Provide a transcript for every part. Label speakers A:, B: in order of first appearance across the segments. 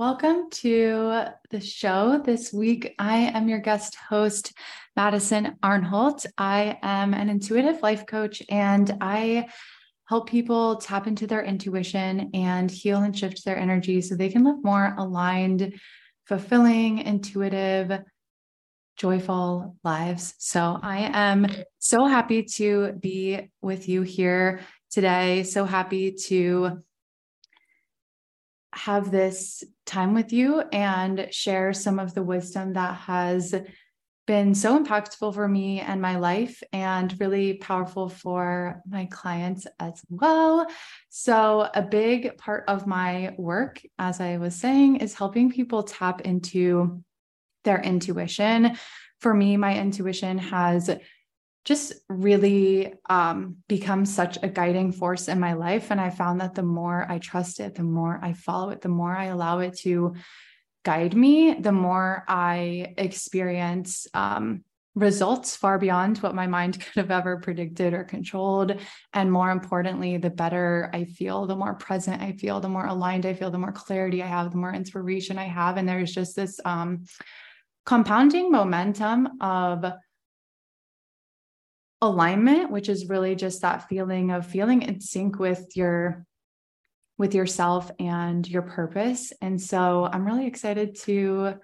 A: welcome to the show. This week, I am your guest host, Madison Arnholt. I am an intuitive life coach and I help people tap into their intuition and heal and shift their energy so they can live more aligned, fulfilling, intuitive, joyful lives. So I am so happy to be with you here today. So happy to have this time with you and share some of the wisdom that has been so impactful for me and my life and really powerful for my clients as well. So, a big part of my work, as I was saying, is helping people tap into their intuition. For me, my intuition has just really um, become such a guiding force in my life. And I found that the more I trust it, the more I follow it, the more I allow it to guide me, the more I experience um, results far beyond what my mind could have ever predicted or controlled. And more importantly, the better I feel, the more present I feel, the more aligned I feel, the more clarity I have, the more inspiration I have. And there's just this um, compounding momentum of alignment which is really just that feeling of feeling in sync with your with yourself and your purpose. And so i'm really excited to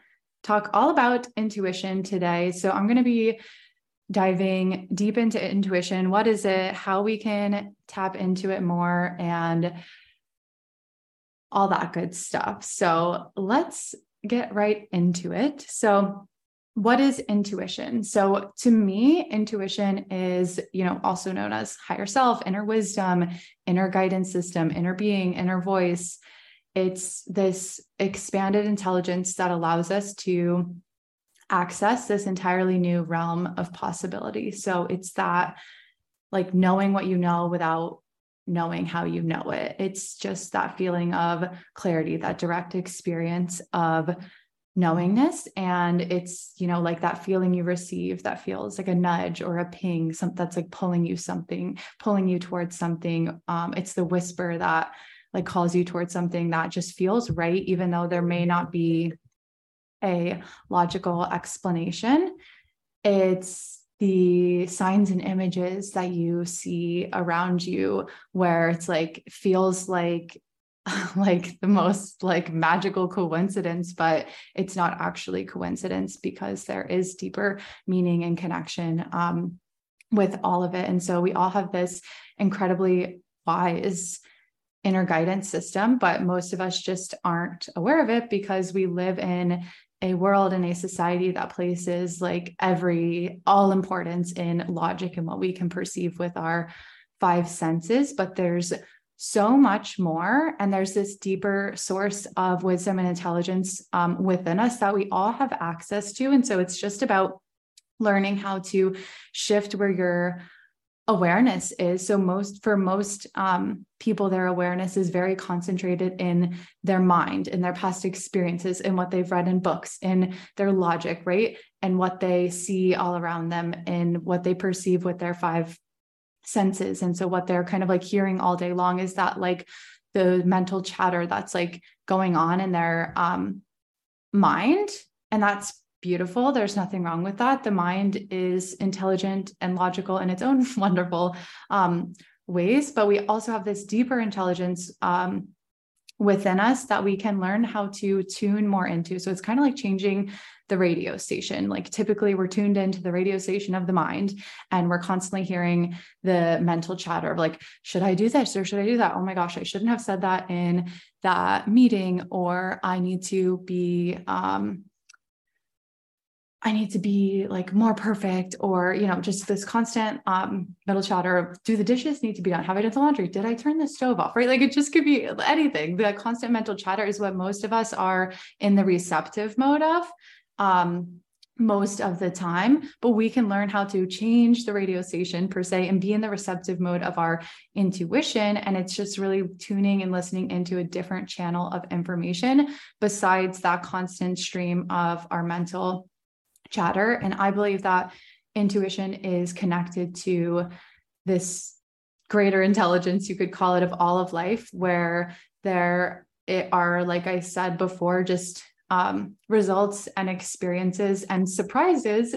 A: talk all about intuition today. So i'm going to be diving deep into intuition what is it how we can tap into it more and all that good stuff. So let's get right into it. So what is intuition? So to me, intuition is, you know, also known as higher self, inner wisdom, inner guidance system, inner being, inner voice. It's this expanded intelligence that allows us to access this entirely new realm of possibility. So it's that like knowing what you know without knowing how you know it. It's just that feeling of clarity, that direct experience of knowingness. And it's you know like that feeling you receive that feels like a nudge or a ping something that's like pulling you something pulling you towards something. Um it's the whisper that like calls you towards something that just feels right even though there may not be a logical explanation. It's the signs and images that you see around you where it's like feels like like the most like magical coincidence but it's not actually coincidence because there is deeper meaning and connection um, with all of it. And so we all have this incredibly wise inner guidance system but most of us just aren't aware of it because we live in a world and a society that places like every all importance in logic and what we can perceive with our five senses. But there's so much more. And there's this deeper source of wisdom and intelligence um, within us that we all have access to. And so it's just about learning how to shift where your awareness is. So most for most um, people, their awareness is very concentrated in their mind, in their past experiences, in what they've read in books, in their logic, right? And what they see all around them, in what they perceive with their five senses. And so what they're kind of like hearing all day long is that like the mental chatter that's like going on in their um mind. And that's beautiful. There's nothing wrong with that. The mind is intelligent and logical in its own wonderful um ways. But we also have this deeper intelligence um within us that we can learn how to tune more into. So it's kind of like changing the radio station. Like typically we're tuned into the radio station of the mind and we're constantly hearing the mental chatter of like, should I do this or should I do that? Oh my gosh, I shouldn't have said that in that meeting, or I need to be um I need to be like more perfect, or you know, just this constant um mental chatter of do the dishes need to be done? Have I done the laundry? Did I turn the stove off? Right. Like it just could be anything. The constant mental chatter is what most of us are in the receptive mode of um most of the time, but we can learn how to change the radio station per se and be in the receptive mode of our intuition. And it's just really tuning and listening into a different channel of information besides that constant stream of our mental chatter. And I believe that intuition is connected to this greater intelligence, you could call it, of all of life, where there are, like I said before, just um, results and experiences and surprises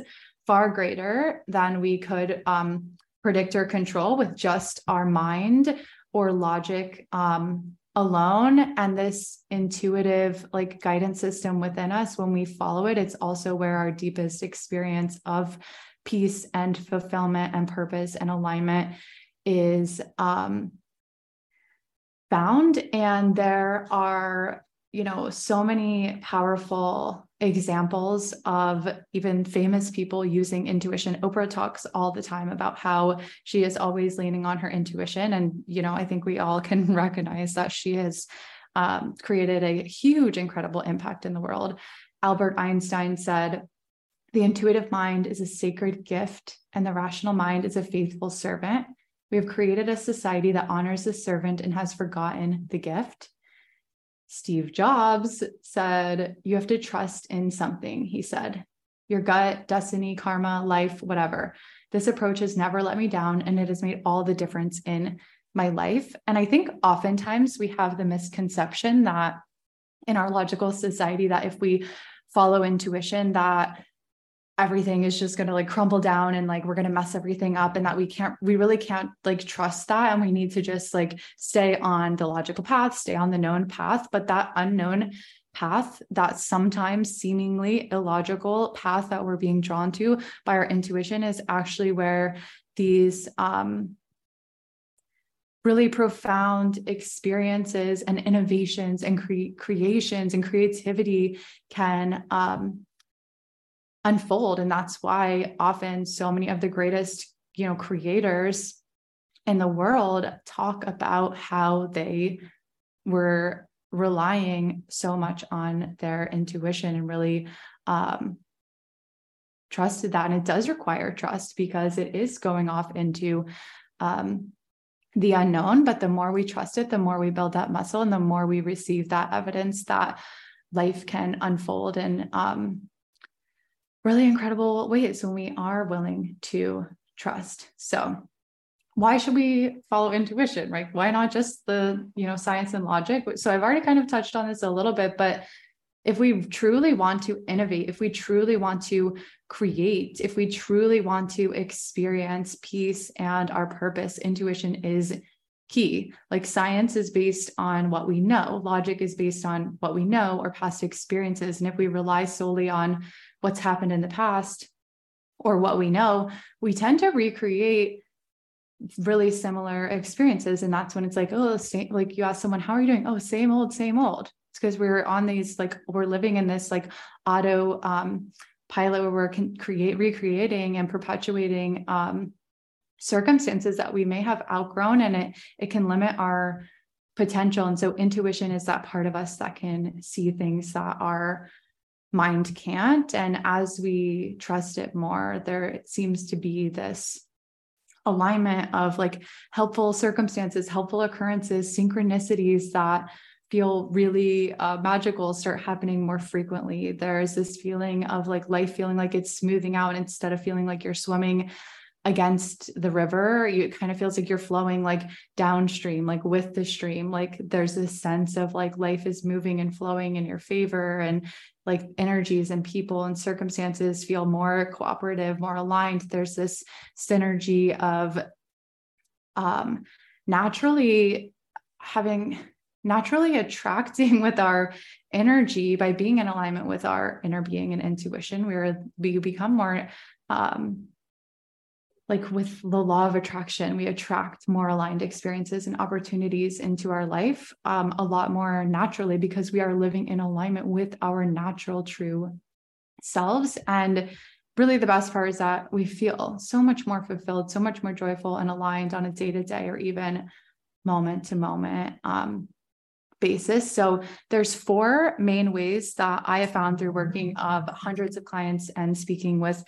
A: far greater than we could um, predict or control with just our mind or logic um, alone. And this intuitive, like guidance system within us, when we follow it, it's also where our deepest experience of peace and fulfillment and purpose and alignment is um, found. And there are, you know, so many powerful examples of even famous people using intuition. Oprah talks all the time about how she is always leaning on her intuition. And, you know, I think we all can recognize that she has um, created a huge, incredible impact in the world. Albert Einstein said, the intuitive mind is a sacred gift, and the rational mind is a faithful servant. We have created a society that honors the servant and has forgotten the gift. Steve Jobs said, You have to trust in something, he said, your gut, destiny, karma, life, whatever. This approach has never let me down and it has made all the difference in my life. And I think oftentimes we have the misconception that in our logical society, that if we follow intuition, that everything is just going to like crumble down and like we're going to mess everything up and that we can't we really can't like trust that. And we need to just like stay on the logical path stay on the known path. But that unknown path that sometimes seemingly illogical path that we're being drawn to by our intuition is actually where these um really profound experiences and innovations and cre- creations and creativity can um, unfold. And that's why often so many of the greatest you know creators in the world talk about how they were relying so much on their intuition and really um, trusted that. And it does require trust because it is going off into um, the unknown. But the more we trust it the more we build that muscle and the more we receive that evidence that life can unfold and um, really incredible ways when we are willing to trust. So, why should we follow intuition, right? Why not just the, you know, science and logic? So, I've already kind of touched on this a little bit, but if we truly want to innovate, if we truly want to create, if we truly want to experience peace and our purpose, intuition is key. Like science is based on what we know, logic is based on what we know or past experiences. And if we rely solely on what's happened in the past or what we know, we tend to recreate really similar experiences. And that's when it's like, oh, same, like you ask someone, how are you doing? Oh, same old, same old. It's because we're on these, like, we're living in this like auto um, pilot where we're can create, recreating and perpetuating um, circumstances that we may have outgrown and it, it can limit our potential. And so intuition is that part of us that can see things that our mind can't. And as we trust it more, there seems to be this alignment of like helpful circumstances, helpful occurrences, synchronicities that feel really uh, magical start happening more frequently. There's this feeling of like life feeling like it's smoothing out instead of feeling like you're swimming against the river you, it kind of feels like you're flowing like downstream like with the stream like there's this sense of like life is moving and flowing in your favor and like energies and people and circumstances feel more cooperative more aligned. There's this synergy of um naturally having naturally attracting with our energy by being in alignment with our inner being and intuition we're we become more um like with the law of attraction, we attract more aligned experiences and opportunities into our life um, a lot more naturally because we are living in alignment with our natural, true selves. And really, the best part is that we feel so much more fulfilled, so much more joyful and aligned on a day to day or even moment to moment um, basis. So there's four main ways that I have found through working of hundreds of clients and speaking with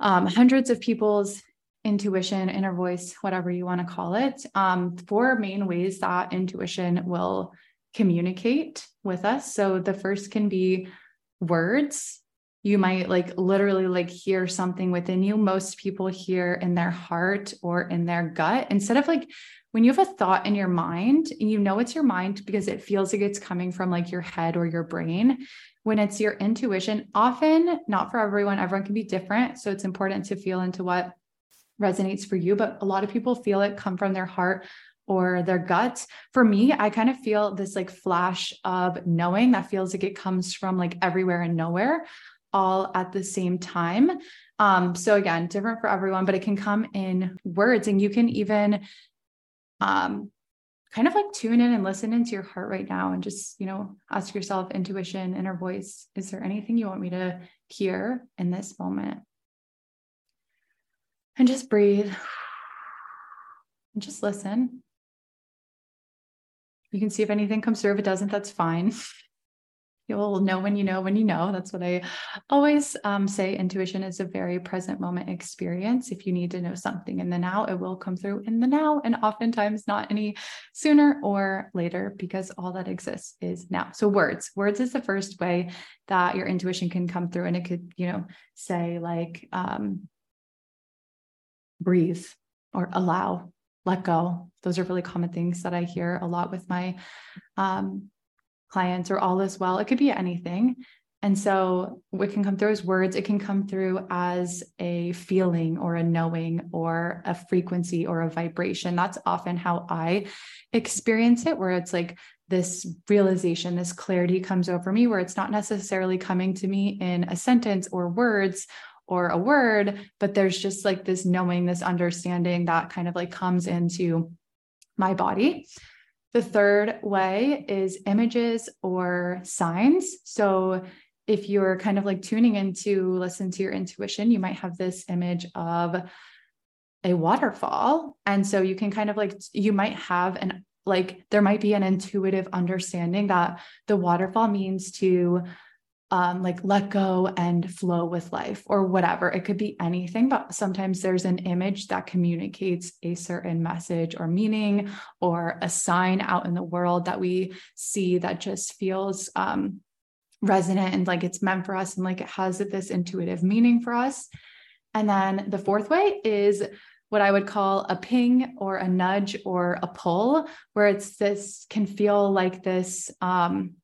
A: um, hundreds of people's intuition, inner voice, whatever you want to call it. Um, four main ways that intuition will communicate with us. So the first can be words. you might like literally like hear something within you most people hear in their heart or in their gut instead of like when you have a thought in your mind and you know it's your mind because it feels like it's coming from like your head or your brain when it's your intuition often not for everyone everyone can be different so it's important to feel into what resonates for you but a lot of people feel it come from their heart or their gut for me i kind of feel this like flash of knowing that feels like it comes from like everywhere and nowhere all at the same time. Um so again different for everyone but it can come in words and you can even um, kind of like tune in and listen into your heart right now and just, you know, ask yourself intuition, inner voice, is there anything you want me to hear in this moment? And just breathe and just listen. You can see if anything comes through. If it doesn't, that's fine. you'll know when you know when you know. That's what I always um, say. Intuition is a very present moment experience. If you need to know something in the now, it will come through in the now, and oftentimes not any sooner or later because all that exists is now. So, words, words is the first way that your intuition can come through, and it could, you know, say like, um, breathe or allow let go those are really common things that i hear a lot with my um, clients or all is well. It could be anything. And so it can come through as words, it can come through as a feeling or a knowing or a frequency or a vibration. That's often how I experience it, where it's like this realization, this clarity comes over me, where it's not necessarily coming to me in a sentence or words or a word, but there's just like this knowing, this understanding that kind of like comes into my body. The third way is images or signs. So if you're kind of like tuning in to listen to your intuition, you might have this image of a waterfall. And so you can kind of like, you might have an like, there might be an intuitive understanding that the waterfall means to um, like let go and flow with life or whatever. It could be anything, but sometimes there's an image that communicates a certain message or meaning or a sign out in the world that we see that just feels um, resonant and like it's meant for us and like it has this intuitive meaning for us. And then the fourth way is what I would call a ping or a nudge or a pull, where it's this can feel like this. Um,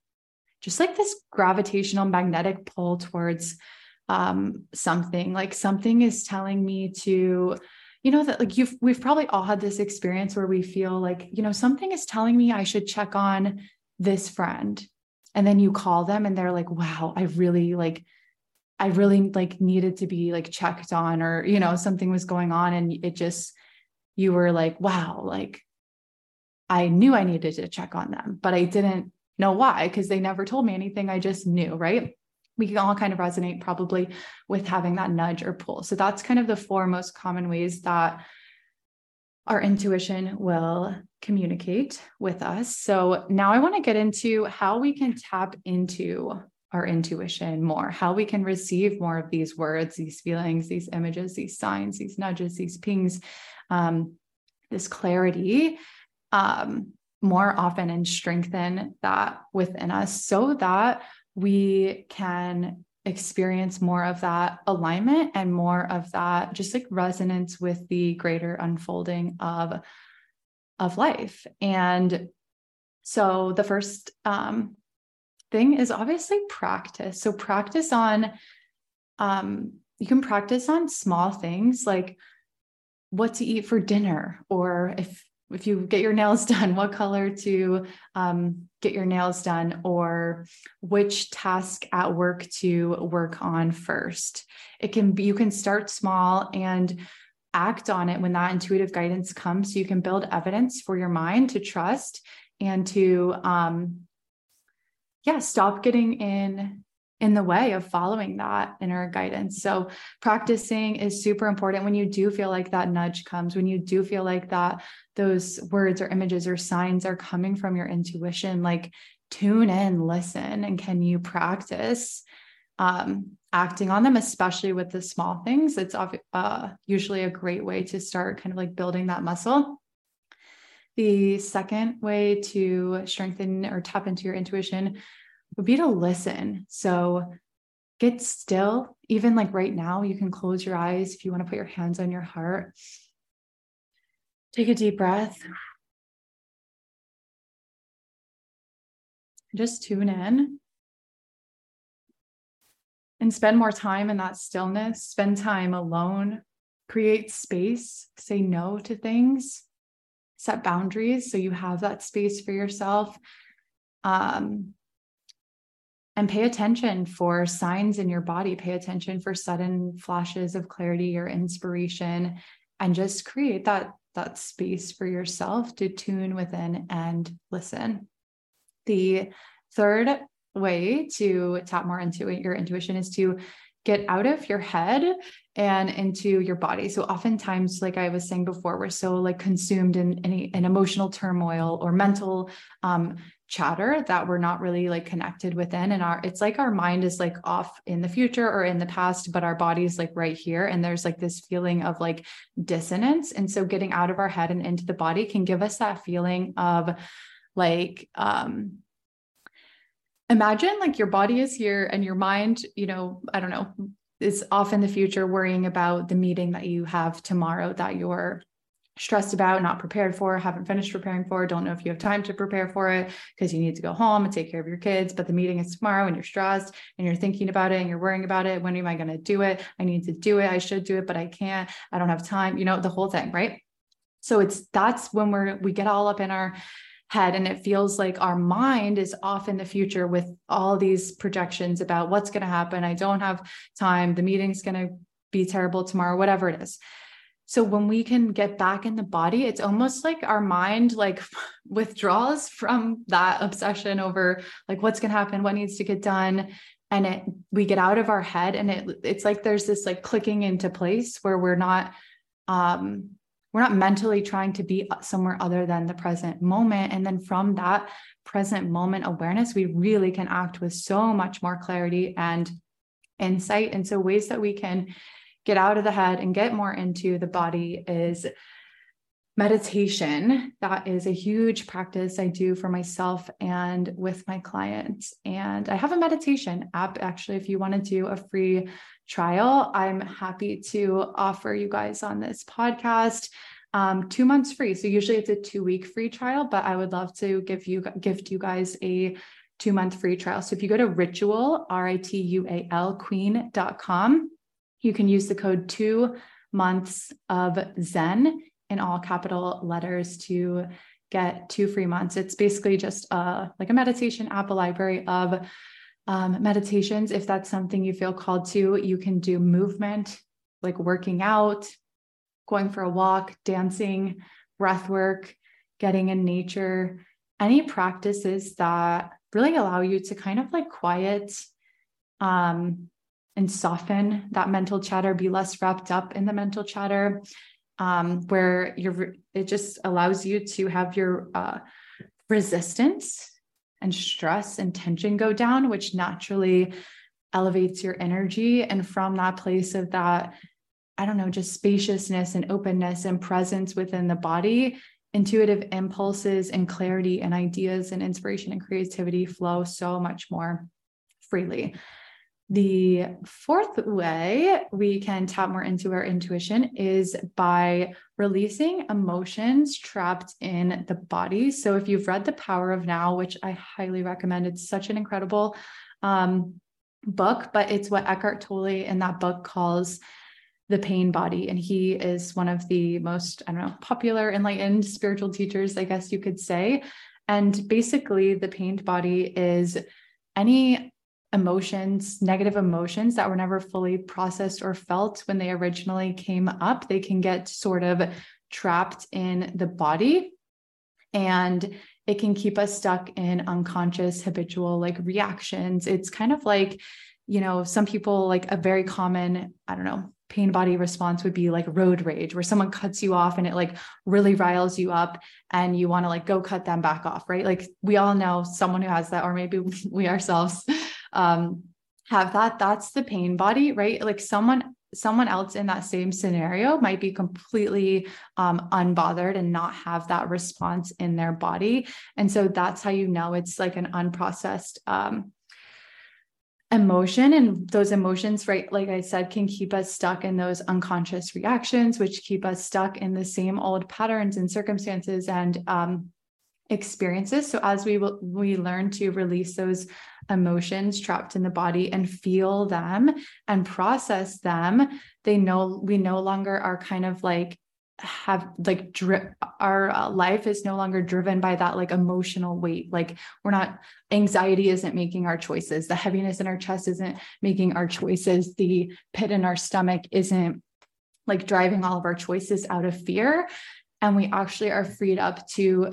A: just like this gravitational magnetic pull towards um, something like something is telling me to you know that like you've we've probably all had this experience where we feel like you know something is telling me i should check on this friend. And then you call them and they're like wow i really like i really like needed to be like checked on or you know something was going on and it just you were like wow like i knew i needed to check on them but i didn't know why because they never told me anything. I just knew, right? We can all kind of resonate probably with having that nudge or pull. So that's kind of the four most common ways that our intuition will communicate with us. So now I want to get into how we can tap into our intuition more, how we can receive more of these words, these feelings, these images, these signs, these nudges, these pings, um, this clarity. Um, more often and strengthen that within us so that we can experience more of that alignment and more of that just like resonance with the greater unfolding of of life. And so the first um, thing is obviously practice. So practice on um, you can practice on small things like what to eat for dinner or if if you get your nails done, what color to um, get your nails done, or which task at work to work on first. It can be, you can start small and act on it when that intuitive guidance comes. So you can build evidence for your mind to trust and to, um, yeah, stop getting in in the way of following that inner guidance. So, practicing is super important when you do feel like that nudge comes, when you do feel like that those words or images or signs are coming from your intuition, like tune in, listen, and can you practice um, acting on them, especially with the small things? It's uh, usually a great way to start kind of like building that muscle. The second way to strengthen or tap into your intuition would be to listen. So, get still. Even like right now, you can close your eyes if you want to put your hands on your heart. Take a deep breath. Just tune in and spend more time in that stillness, spend time alone, create space, say no to things, set boundaries so you have that space for yourself. Um, and pay attention for signs in your body, pay attention for sudden flashes of clarity or inspiration, and just create that, that space for yourself to tune within and listen. The third way to tap more into your intuition is to get out of your head and into your body. So oftentimes, like I was saying before, we're so like consumed in any in emotional turmoil or mental um, chatter that we're not really like connected within. And our it's like our mind is like off in the future or in the past, but our body is like right here. And there's like this feeling of like dissonance. And so getting out of our head and into the body can give us that feeling of like um imagine like your body is here and your mind, you know, I don't know, is off in the future worrying about the meeting that you have tomorrow that you're stressed about, not prepared for, haven't finished preparing for, don't know if you have time to prepare for it because you need to go home and take care of your kids. But the meeting is tomorrow and you're stressed and you're thinking about it and you're worrying about it. When am I going to do it? I need to do it. I should do it, but I can't. I don't have time, you know, the whole thing, right? So it's that's when we're we get all up in our head and it feels like our mind is off in the future with all these projections about what's going to happen i don't have time the meeting's going to be terrible tomorrow whatever it is so when we can get back in the body it's almost like our mind like withdraws from that obsession over like what's going to happen what needs to get done and it we get out of our head and it it's like there's this like clicking into place where we're not um we're not mentally trying to be somewhere other than the present moment. And then from that present moment awareness, we really can act with so much more clarity and insight. And so, ways that we can get out of the head and get more into the body is meditation. That is a huge practice I do for myself and with my clients. And I have a meditation app actually, if you want to do a free trial, I'm happy to offer you guys on this podcast um, two months free. So usually it's a two week free trial, but I would love to give you gift you guys a two month free trial. So if you go to ritual, R I T U A L, queen.com, you can use the code two months of Zen in all capital letters to get two free months. It's basically just a, like a meditation app, a library of um, meditations. If that's something you feel called to, you can do movement, like working out, going for a walk, dancing, breath work, getting in nature, any practices that really allow you to kind of like quiet um, and soften that mental chatter, be less wrapped up in the mental chatter, um, where you're, it just allows you to have your uh, resistance and stress and tension go down, which naturally elevates your energy. And from that place of that, I don't know, just spaciousness and openness and presence within the body, intuitive impulses and clarity and ideas and inspiration and creativity flow so much more freely. The fourth way we can tap more into our intuition is by releasing emotions trapped in the body. So, if you've read The Power of Now, which I highly recommend, it's such an incredible um, book, but it's what Eckhart Tolle in that book calls the pain body. And he is one of the most, I don't know, popular, enlightened spiritual teachers, I guess you could say. And basically, the pain body is any emotions, negative emotions that were never fully processed or felt when they originally came up, they can get sort of trapped in the body. And it can keep us stuck in unconscious habitual like reactions. It's kind of like, you know, some people like a very common, I don't know, pain body response would be like road rage where someone cuts you off and it like really riles you up and you want to like go cut them back off right like we all know someone who has that or maybe we ourselves um have that that's the pain body right? Like someone someone else in that same scenario might be completely um, unbothered and not have that response in their body. And so that's how you know it's like an unprocessed um, emotion. And those emotions right like i said can keep us stuck in those unconscious reactions which keep us stuck in the same old patterns and circumstances and um, experiences. So as we will we learn to release those emotions trapped in the body and feel them and process them they know we no longer are kind of like have like dri- our uh, life is no longer driven by that like emotional weight. Like we're not anxiety isn't making our choices. The heaviness in our chest isn't making our choices. The pit in our stomach isn't like driving all of our choices out of fear. And we actually are freed up to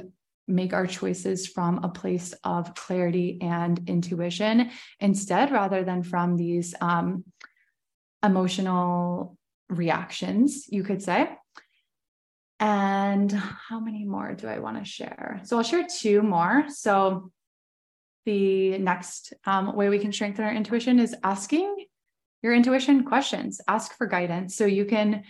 A: make our choices from a place of clarity and intuition instead rather than from these um, emotional reactions you could say and how many more do I want to share? So I'll share two more. So the next um, way we can strengthen our intuition is asking your intuition questions, ask for guidance. So you can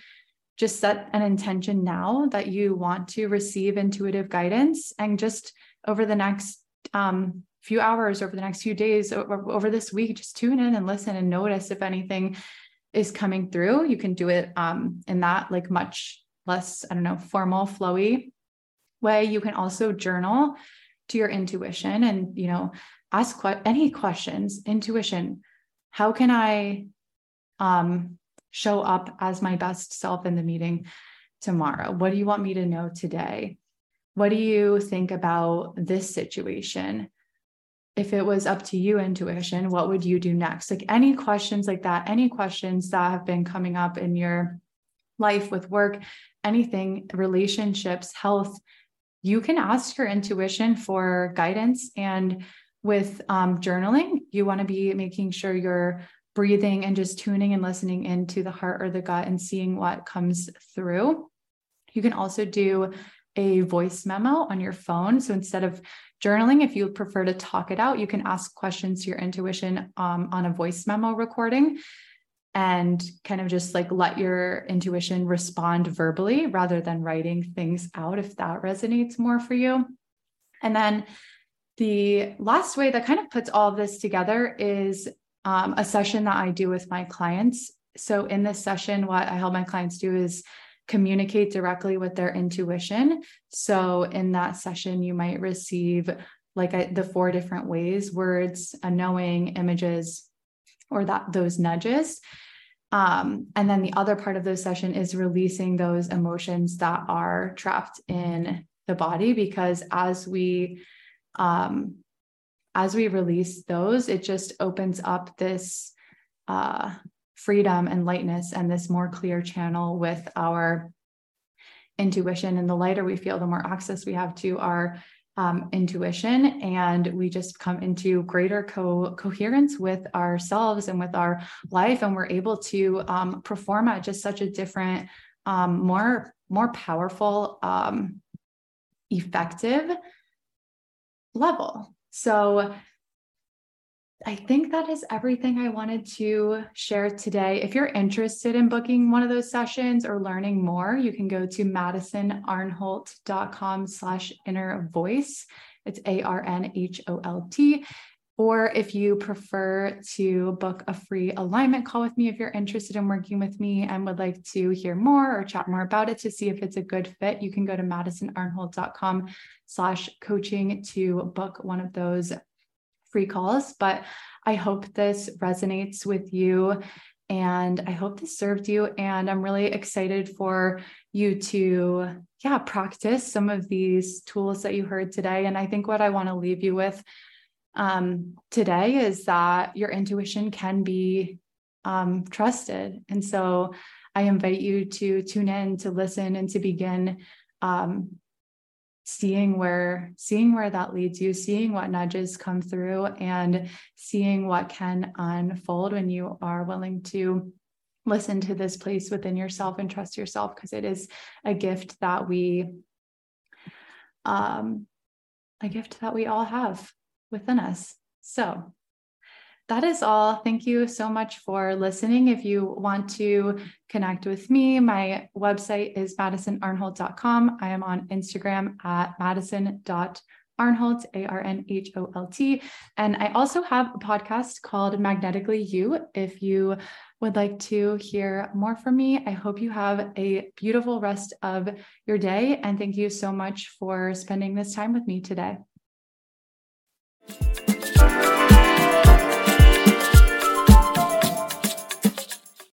A: just set an intention now that you want to receive intuitive guidance and just over the next um, few hours, over the next few days, over, this week, just tune in and listen and notice if anything is coming through. You can do it um, in that like much less, I don't know, formal, flowy way. You can also journal to your intuition and, you know, ask que- any questions. Intuition, how can I um, show up as my best self in the meeting tomorrow? What do you want me to know today? What do you think about this situation? If it was up to you, intuition, what would you do next? Like any questions like that, any questions that have been coming up in your life with work, anything, relationships, health, you can ask your intuition for guidance. And with um, journaling, you want to be making sure you're breathing and just tuning and listening into the heart or the gut and seeing what comes through. You can also do a voice memo on your phone. So instead of journaling, if you prefer to talk it out, you can ask questions to your intuition um, on a voice memo recording and kind of just like let your intuition respond verbally rather than writing things out if that resonates more for you. And then the last way that kind of puts all of this together is um, a session that I do with my clients. So, in this session, what I help my clients do is communicate directly with their intuition. So, in that session, you might receive like a, the four different ways words, a knowing, images, or that those nudges. Um, and then the other part of the session is releasing those emotions that are trapped in the body because as we um, as we release those, it just opens up this uh, freedom and lightness and this more clear channel with our intuition. And the lighter we feel, the more access we have to our um, intuition. And we just come into greater co- coherence with ourselves and with our life. And we're able to um, perform at just such a different um, more more powerful um, effective level so I think that is everything I wanted to share today. If you're interested in booking one of those sessions or learning more, you can go to madisonarnholt.com slash inner voice. It's A-R-N-H-O-L-T. Or if you prefer to book a free alignment call with me, if you're interested in working with me and would like to hear more or chat more about it to see if it's a good fit, you can go to madisonarnholt.com slash coaching to book one of those free calls, but I hope this resonates with you and I hope this served you. And I'm really excited for you to, yeah, practice some of these tools that you heard today. And I think what I want to leave you with um, today is that your intuition can be um, trusted. And so I invite you to tune in, to listen, and to begin um, seeing where seeing where that leads you seeing what nudges come through and seeing what can unfold when you are willing to listen to this place within yourself and trust yourself because it is a gift that we um a gift that we all have within us so that is all. Thank you so much for listening. If you want to connect with me, my website is madisonarnholt.com. I am on Instagram at madison.arnholt. Arnholt, A R N H O L T. And I also have a podcast called Magnetically You. If you would like to hear more from me, I hope you have a beautiful rest of your day. And thank you so much for spending this time with me today.